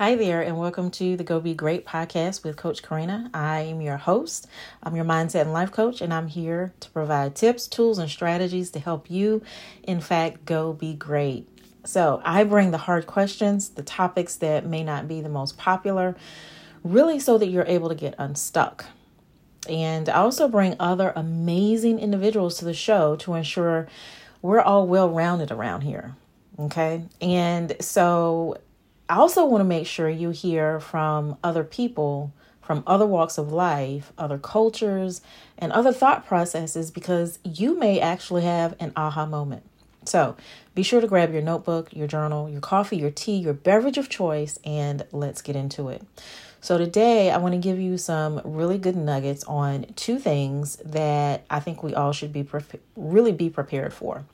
Hi there, and welcome to the Go Be Great podcast with Coach Karina. I am your host. I'm your mindset and life coach, and I'm here to provide tips, tools, and strategies to help you, in fact, go be great. So, I bring the hard questions, the topics that may not be the most popular, really so that you're able to get unstuck. And I also bring other amazing individuals to the show to ensure we're all well rounded around here. Okay. And so I also want to make sure you hear from other people from other walks of life, other cultures, and other thought processes because you may actually have an aha moment. So be sure to grab your notebook, your journal, your coffee, your tea, your beverage of choice, and let's get into it. So, today I want to give you some really good nuggets on two things that I think we all should be pre- really be prepared for,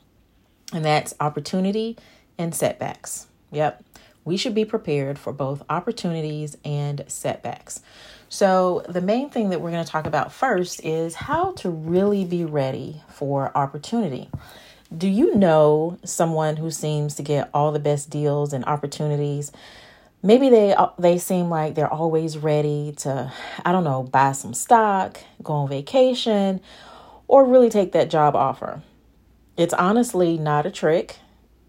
and that's opportunity and setbacks. Yep, we should be prepared for both opportunities and setbacks. So, the main thing that we're going to talk about first is how to really be ready for opportunity. Do you know someone who seems to get all the best deals and opportunities? Maybe they uh, they seem like they're always ready to I don't know, buy some stock, go on vacation, or really take that job offer. It's honestly not a trick.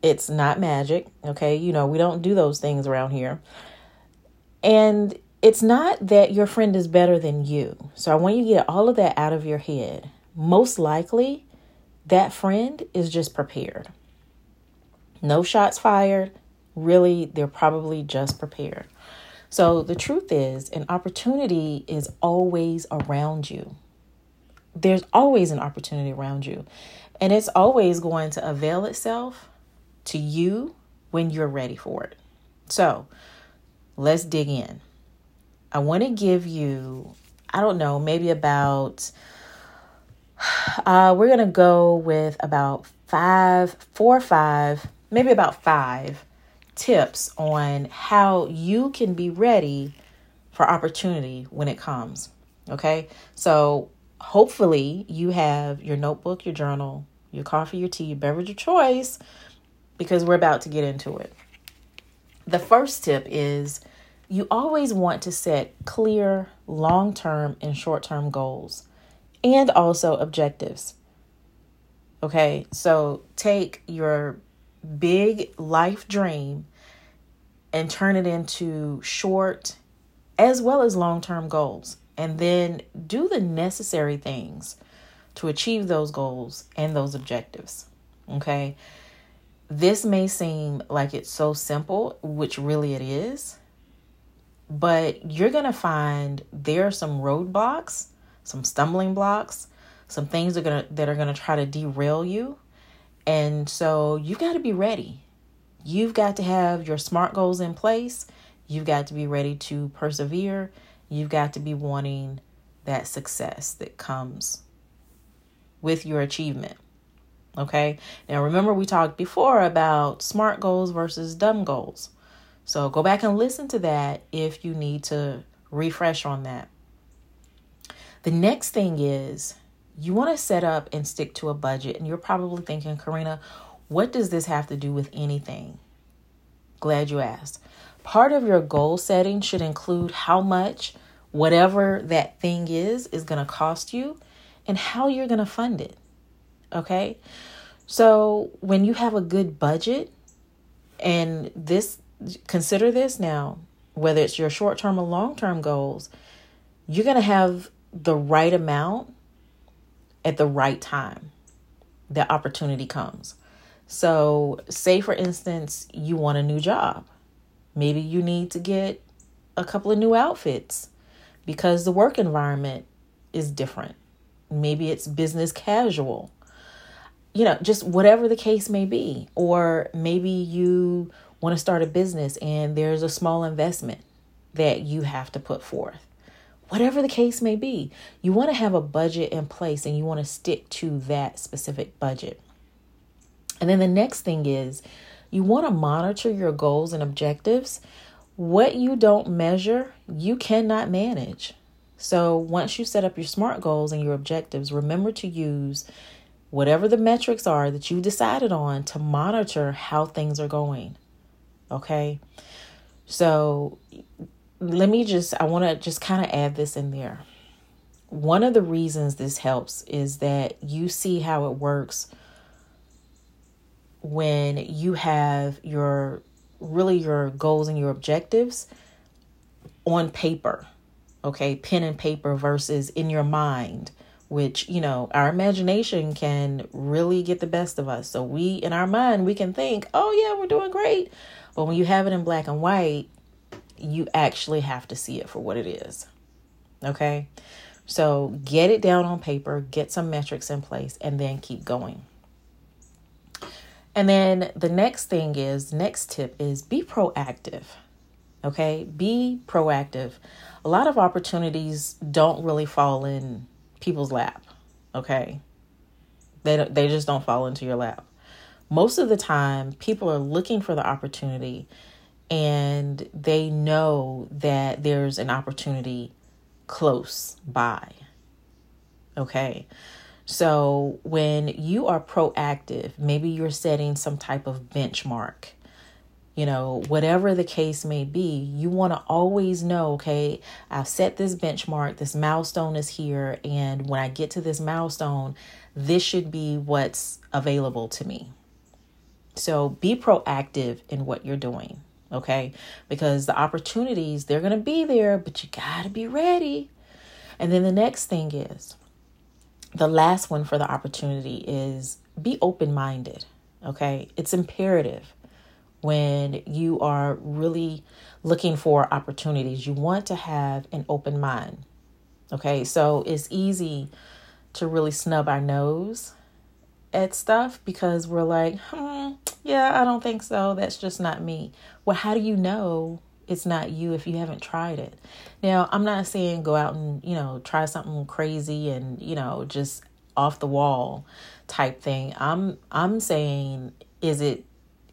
It's not magic, okay? You know, we don't do those things around here. And it's not that your friend is better than you. So I want you to get all of that out of your head. Most likely, that friend is just prepared. No shots fired. Really, they're probably just prepared. So the truth is, an opportunity is always around you. There's always an opportunity around you, and it's always going to avail itself to you when you're ready for it. So let's dig in. I want to give you, I don't know, maybe about, uh, we're going to go with about five, four or five, maybe about five tips on how you can be ready for opportunity when it comes. Okay. So hopefully you have your notebook, your journal, your coffee, your tea, your beverage of choice because we're about to get into it. The first tip is you always want to set clear long term and short term goals and also objectives. Okay, so take your big life dream and turn it into short as well as long term goals. And then do the necessary things to achieve those goals and those objectives. Okay, this may seem like it's so simple, which really it is, but you're going to find there are some roadblocks, some stumbling blocks, some things are going to that are going to try to derail you. And so you've got to be ready. You've got to have your smart goals in place. You've got to be ready to persevere. You've got to be wanting that success that comes with your achievement. Okay. Now, remember, we talked before about smart goals versus dumb goals. So go back and listen to that if you need to refresh on that. The next thing is you want to set up and stick to a budget. And you're probably thinking, Karina, what does this have to do with anything? Glad you asked. Part of your goal setting should include how much whatever that thing is is going to cost you and how you're going to fund it. Okay. So when you have a good budget, and this, consider this now, whether it's your short term or long term goals, you're going to have the right amount at the right time. The opportunity comes. So, say for instance, you want a new job. Maybe you need to get a couple of new outfits because the work environment is different. Maybe it's business casual you know, just whatever the case may be. Or maybe you want to start a business and there's a small investment that you have to put forth. Whatever the case may be, you want to have a budget in place and you want to stick to that specific budget. And then the next thing is you want to monitor your goals and objectives. What you don't measure, you cannot manage. So once you set up your SMART goals and your objectives, remember to use whatever the metrics are that you decided on to monitor how things are going. Okay. So let me just, I want to just kind of add this in there. One of the reasons this helps is that you see how it works when you have your really your goals and your objectives on paper, okay, pen and paper versus in your mind, which, you know, our imagination can really get the best of us. So we, in our mind, we can think, oh, yeah, we're doing great. But when you have it in black and white, you actually have to see it for what it is. Okay. So get it down on paper, get some metrics in place, and then keep going. And then the next thing is, next tip is be proactive. Okay, be proactive. A lot of opportunities don't really fall in people's lap. Okay, they don't, they just don't fall into your lap. Most of the time, people are looking for the opportunity, and they know that there's an opportunity close by. Okay. So when you are proactive, maybe you're setting some type of benchmark you know, whatever the case may be, you want to always know, okay, I've set this benchmark, this milestone is here, and when I get to this milestone, this should be what's available to me. So be proactive in what you're doing, okay? Because the opportunities, they're going to be there, but you got to be ready. And then the next thing is the last one for the opportunity is be open minded, okay? It's imperative when you are really looking for opportunities. You want to have an open mind. Okay, so it's easy to really snub our nose at stuff because we're like, hmm, yeah, I don't think so. That's just not me. Well, how do you know it's not you if you haven't tried it? Now, I'm not saying go out and, you know, try something crazy and, you know, just off the wall type thing. I'm I'm saying is it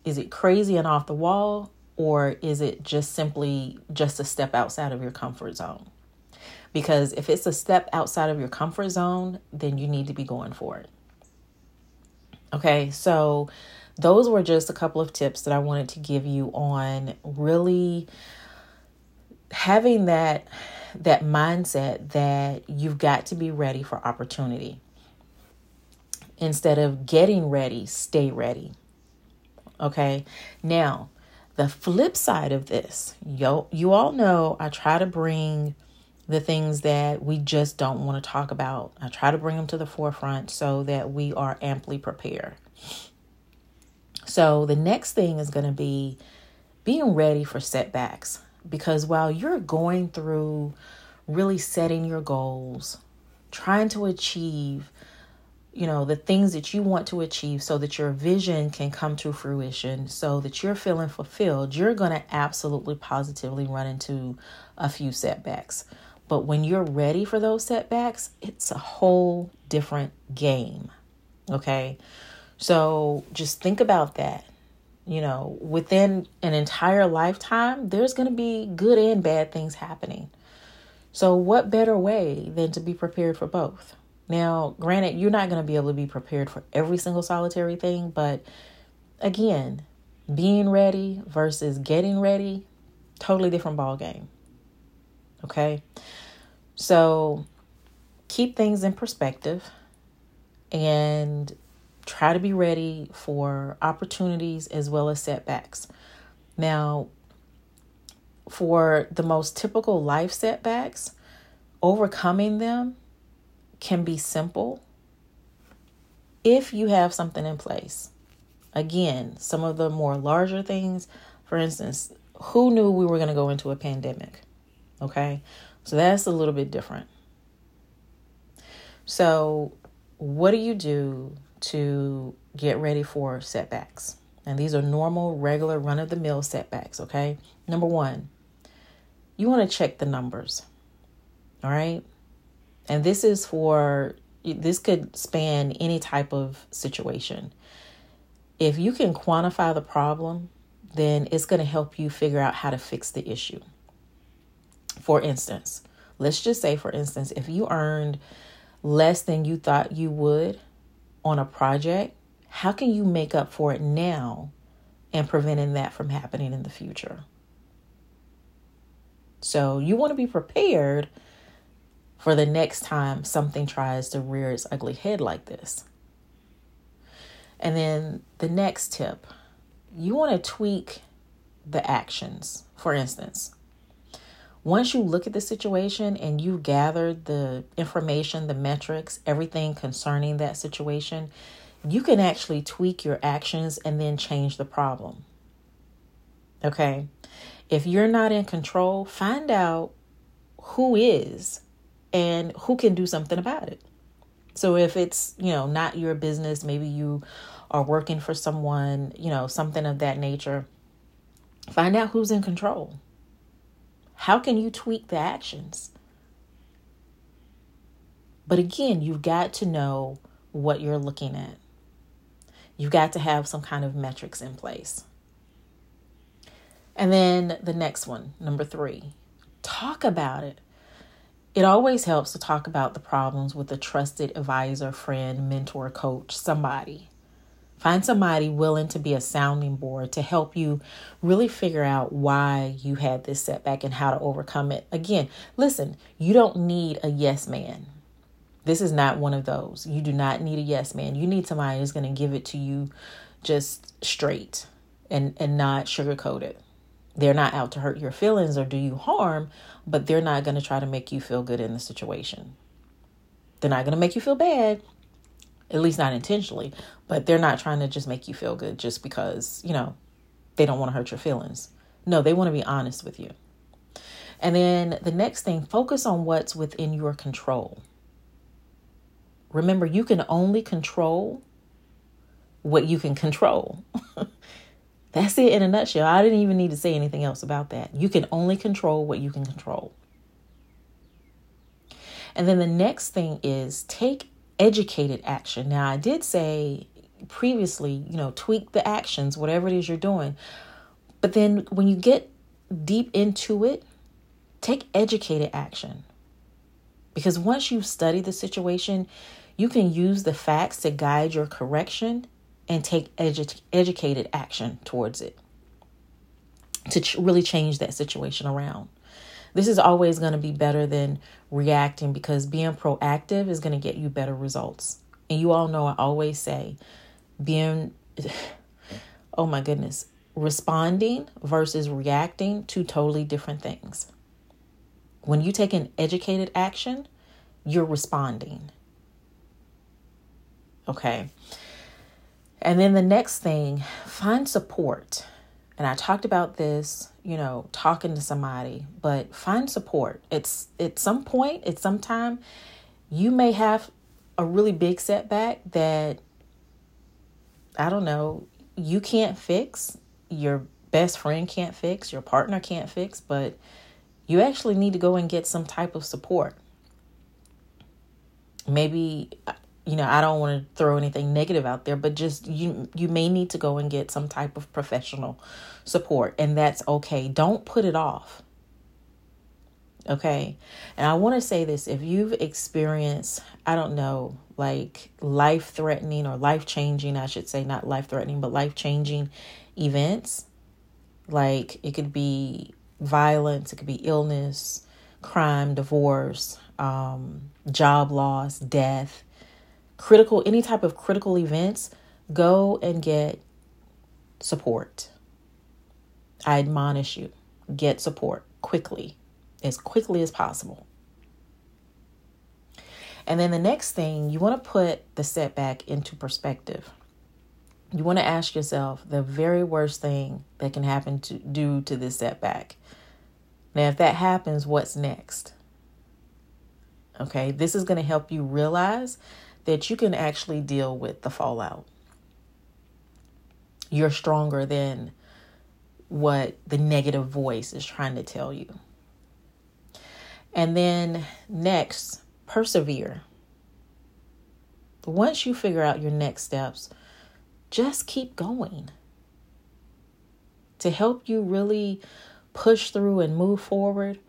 is it crazy and off the wall or is it just simply just a step outside of your comfort zone? Because if it's a step outside of your comfort zone then you need to be going for it. Okay so those were just a couple of tips that i wanted to give you on really having that that mindset that you've got to be ready for opportunity. Instead of getting ready stay ready Okay. Now, the flip side of this, yo, you all know I try to bring the things that we just don't want to talk about. I try to bring them to the forefront so that we are amply prepared. So, the next thing is going to be being ready for setbacks because while you're going through really setting your goals, trying to achieve you know, the things that you want to achieve so that your vision can come to fruition, so that you're feeling fulfilled, you're going to absolutely positively run into a few setbacks. But when you're ready for those setbacks, it's a whole different game. Okay. So just think about that. You know, within an entire lifetime, there's going to be good and bad things happening. So, what better way than to be prepared for both? Now, granted, you're not going to be able to be prepared for every single solitary thing, but again, being ready versus getting ready, totally different ball game. Okay? So, keep things in perspective and try to be ready for opportunities as well as setbacks. Now, for the most typical life setbacks, overcoming them can be simple if you have something in place. Again, some of the more larger things, for instance, who knew we were going to go into a pandemic? Okay, so that's a little bit different. So, what do you do to get ready for setbacks? And these are normal, regular, run of the mill setbacks, okay? Number one, you want to check the numbers, all right? And this is for, this could span any type of situation. If you can quantify the problem, then it's going to help you figure out how to fix the issue. For instance, let's just say, for instance, if you earned less than you thought you would on a project, how can you make up for it now and preventing that from happening in the future? So you want to be prepared for the next time something tries to rear its ugly head like this. And then the next tip you want to tweak the actions. For instance, once you look at the situation and you've gathered the information, the metrics, everything concerning that situation, you can actually tweak your actions and then change the problem. Okay? If you're not in control, find out who is and who can do something about it. So if it's, you know, not your business, maybe you are working for someone, you know, something of that nature, find out who's in control. How can you tweak the actions? But again, you've got to know what you're looking at. You've got to have some kind of metrics in place. And then the next one, number three, talk about it. It always helps to talk about the problems with a trusted advisor, friend, mentor, coach, somebody. Find somebody willing to be a sounding board to help you really figure out why you had this setback and how to overcome it. Again, listen, you don't need a yes man. This is not one of those. You do not need a yes man. You need somebody who's going to give it to you just straight and and not sugarcoat it. They're not out to hurt your feelings or do you harm, but they're not going to try to make you feel good in the situation. They're not going to make you feel bad, at least not intentionally, but they're not trying to just make you feel good just because, you know, they don't want to hurt your feelings. No, they want to be honest with you. And then the next thing, focus on what's within your control. Remember, you can only control what you can control. That's it in a nutshell. I didn't even need to say anything else about that. You can only control what you can control. And then the next thing is take educated action. Now, I did say previously, you know, tweak the actions, whatever it is you're doing. But then when you get deep into it, take educated action. Because once you've studied the situation, you can use the facts to guide your correction and take edu- educated action towards it to ch- really change that situation around. This is always going to be better than reacting because being proactive is going to get you better results. And you all know I always say being, oh my goodness, responding versus reacting, two totally different things. When you take an educated action, you're responding. Okay. And then the next thing, find support. And I talked about this, you know, talking to somebody, but find support. It's at some point, at some time, you may have a really big setback that I don't know, you can't fix, your best friend can't fix, your partner can't fix, but you actually need to go and get some type of support. Maybe you know, I don't want to throw anything negative out there, but just you you may need to go and get some type of professional support and that's okay. Don't put it off. Okay? And I want to say this, if you've experienced, I don't know, like life-threatening or life-changing, I should say not life-threatening, but life-changing events, like it could be violence, it could be illness, crime, divorce, um, job loss, death, critical, any type of critical events, go and get support. I admonish you get support quickly, as quickly as possible. And then the next thing, you want to put the setback into perspective. You want to ask yourself the very worst thing that can happen to due to this setback. Now, if that happens, what's next? Okay, this is going to help you realize that you can actually deal with the fallout. You're stronger than what the negative voice is trying to tell you. And then next, persevere. Once you figure out your next steps, just keep going. To help you really push through and move forward,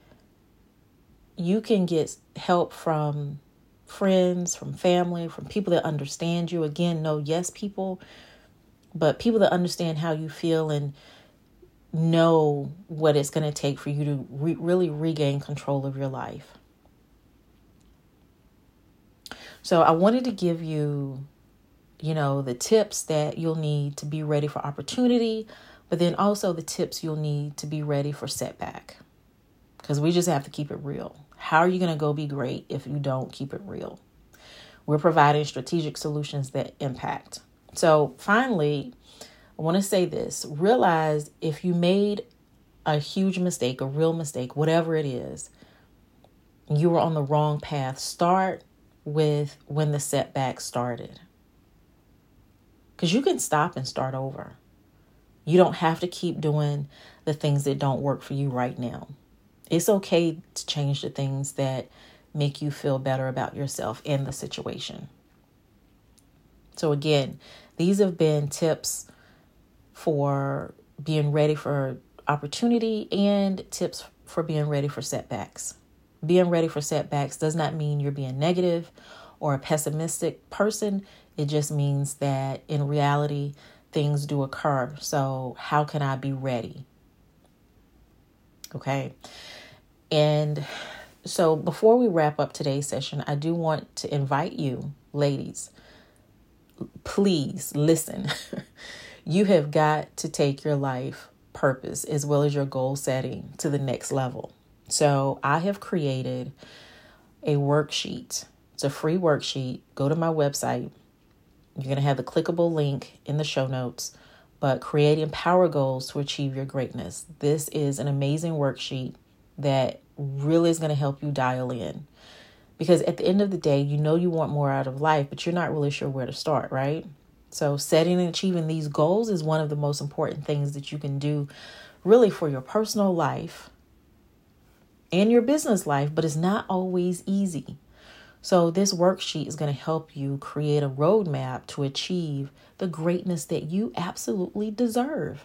you can get help from friends, from family, from people that understand you. Again, no yes people, but people that understand how you feel and know what it's going to take for you to re- really regain control of your life. So I wanted to give you, you know, the tips that you'll need to be ready for opportunity, but then also the tips you'll need to be ready for setback. Because we just have to keep it real. How are you going to go be great if you don't keep it real? We're providing strategic solutions that impact. So, finally, I want to say this realize if you made a huge mistake, a real mistake, whatever it is, you were on the wrong path. Start with when the setback started. Because you can stop and start over. You don't have to keep doing the things that don't work for you right now. It's okay to change the things that make you feel better about yourself and the situation. So, again, these have been tips for being ready for opportunity and tips for being ready for setbacks. Being ready for setbacks does not mean you're being negative or a pessimistic person. It just means that in reality, things do occur. So, how can I be ready? Okay. And so, before we wrap up today's session, I do want to invite you, ladies, please listen. you have got to take your life purpose as well as your goal setting to the next level. So, I have created a worksheet. It's a free worksheet. Go to my website. You're going to have the clickable link in the show notes. But creating power goals to achieve your greatness. This is an amazing worksheet that really is going to help you dial in. Because at the end of the day, you know you want more out of life, but you're not really sure where to start, right? So, setting and achieving these goals is one of the most important things that you can do really for your personal life and your business life, but it's not always easy. So, this worksheet is going to help you create a roadmap to achieve the greatness that you absolutely deserve.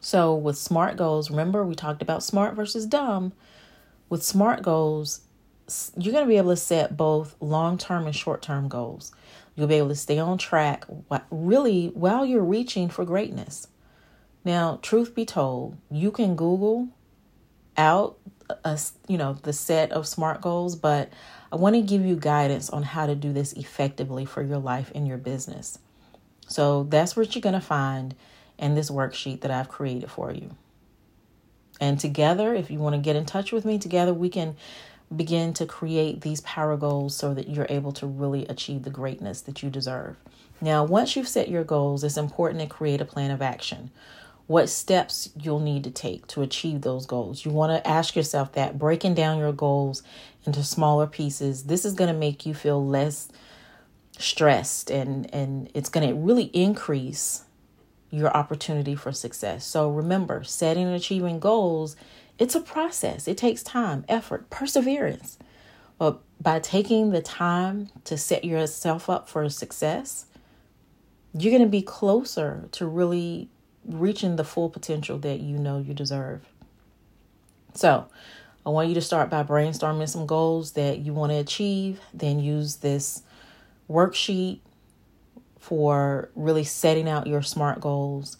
So, with SMART goals, remember we talked about smart versus dumb. With SMART goals, you're going to be able to set both long term and short term goals. You'll be able to stay on track really while you're reaching for greatness. Now, truth be told, you can Google out a, you know the set of SMART goals, but I want to give you guidance on how to do this effectively for your life and your business. So that's what you're going to find in this worksheet that I've created for you. And together, if you want to get in touch with me, together we can begin to create these power goals so that you're able to really achieve the greatness that you deserve. Now, once you've set your goals, it's important to create a plan of action. What steps you'll need to take to achieve those goals. You want to ask yourself that, breaking down your goals into smaller pieces. This is going to make you feel less stressed and and it's going to really increase your opportunity for success. So remember, setting and achieving goals, it's a process. It takes time, effort, perseverance. But by taking the time to set yourself up for success, you're going to be closer to really reaching the full potential that you know you deserve. So, I want you to start by brainstorming some goals that you want to achieve, then use this worksheet for really setting out your SMART goals,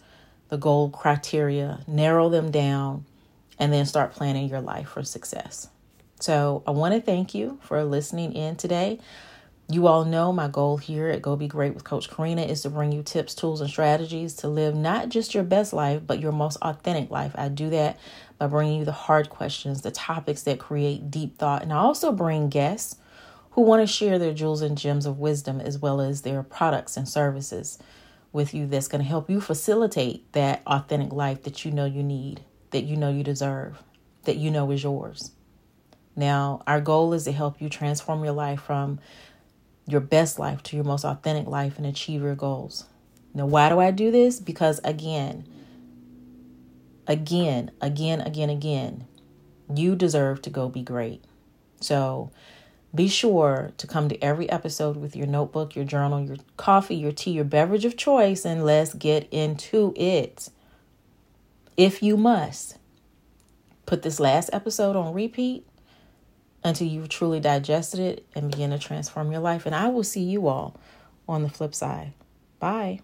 the goal criteria, narrow them down, and then start planning your life for success. So, I want to thank you for listening in today. You all know my goal here at Go Be Great with Coach Karina is to bring you tips, tools, and strategies to live not just your best life, but your most authentic life. I do that by bringing you the hard questions, the topics that create deep thought, and I also bring guests who want to share their jewels and gems of wisdom as well as their products and services with you that's going to help you facilitate that authentic life that you know you need, that you know you deserve, that you know is yours. Now, our goal is to help you transform your life from your best life to your most authentic life and achieve your goals. Now, why do I do this? Because again, again, again, again, again, you deserve to go be great. So, be sure to come to every episode with your notebook, your journal, your coffee, your tea, your beverage of choice, and let's get into it. If you must, put this last episode on repeat until you've truly digested it and begin to transform your life. And I will see you all on the flip side. Bye.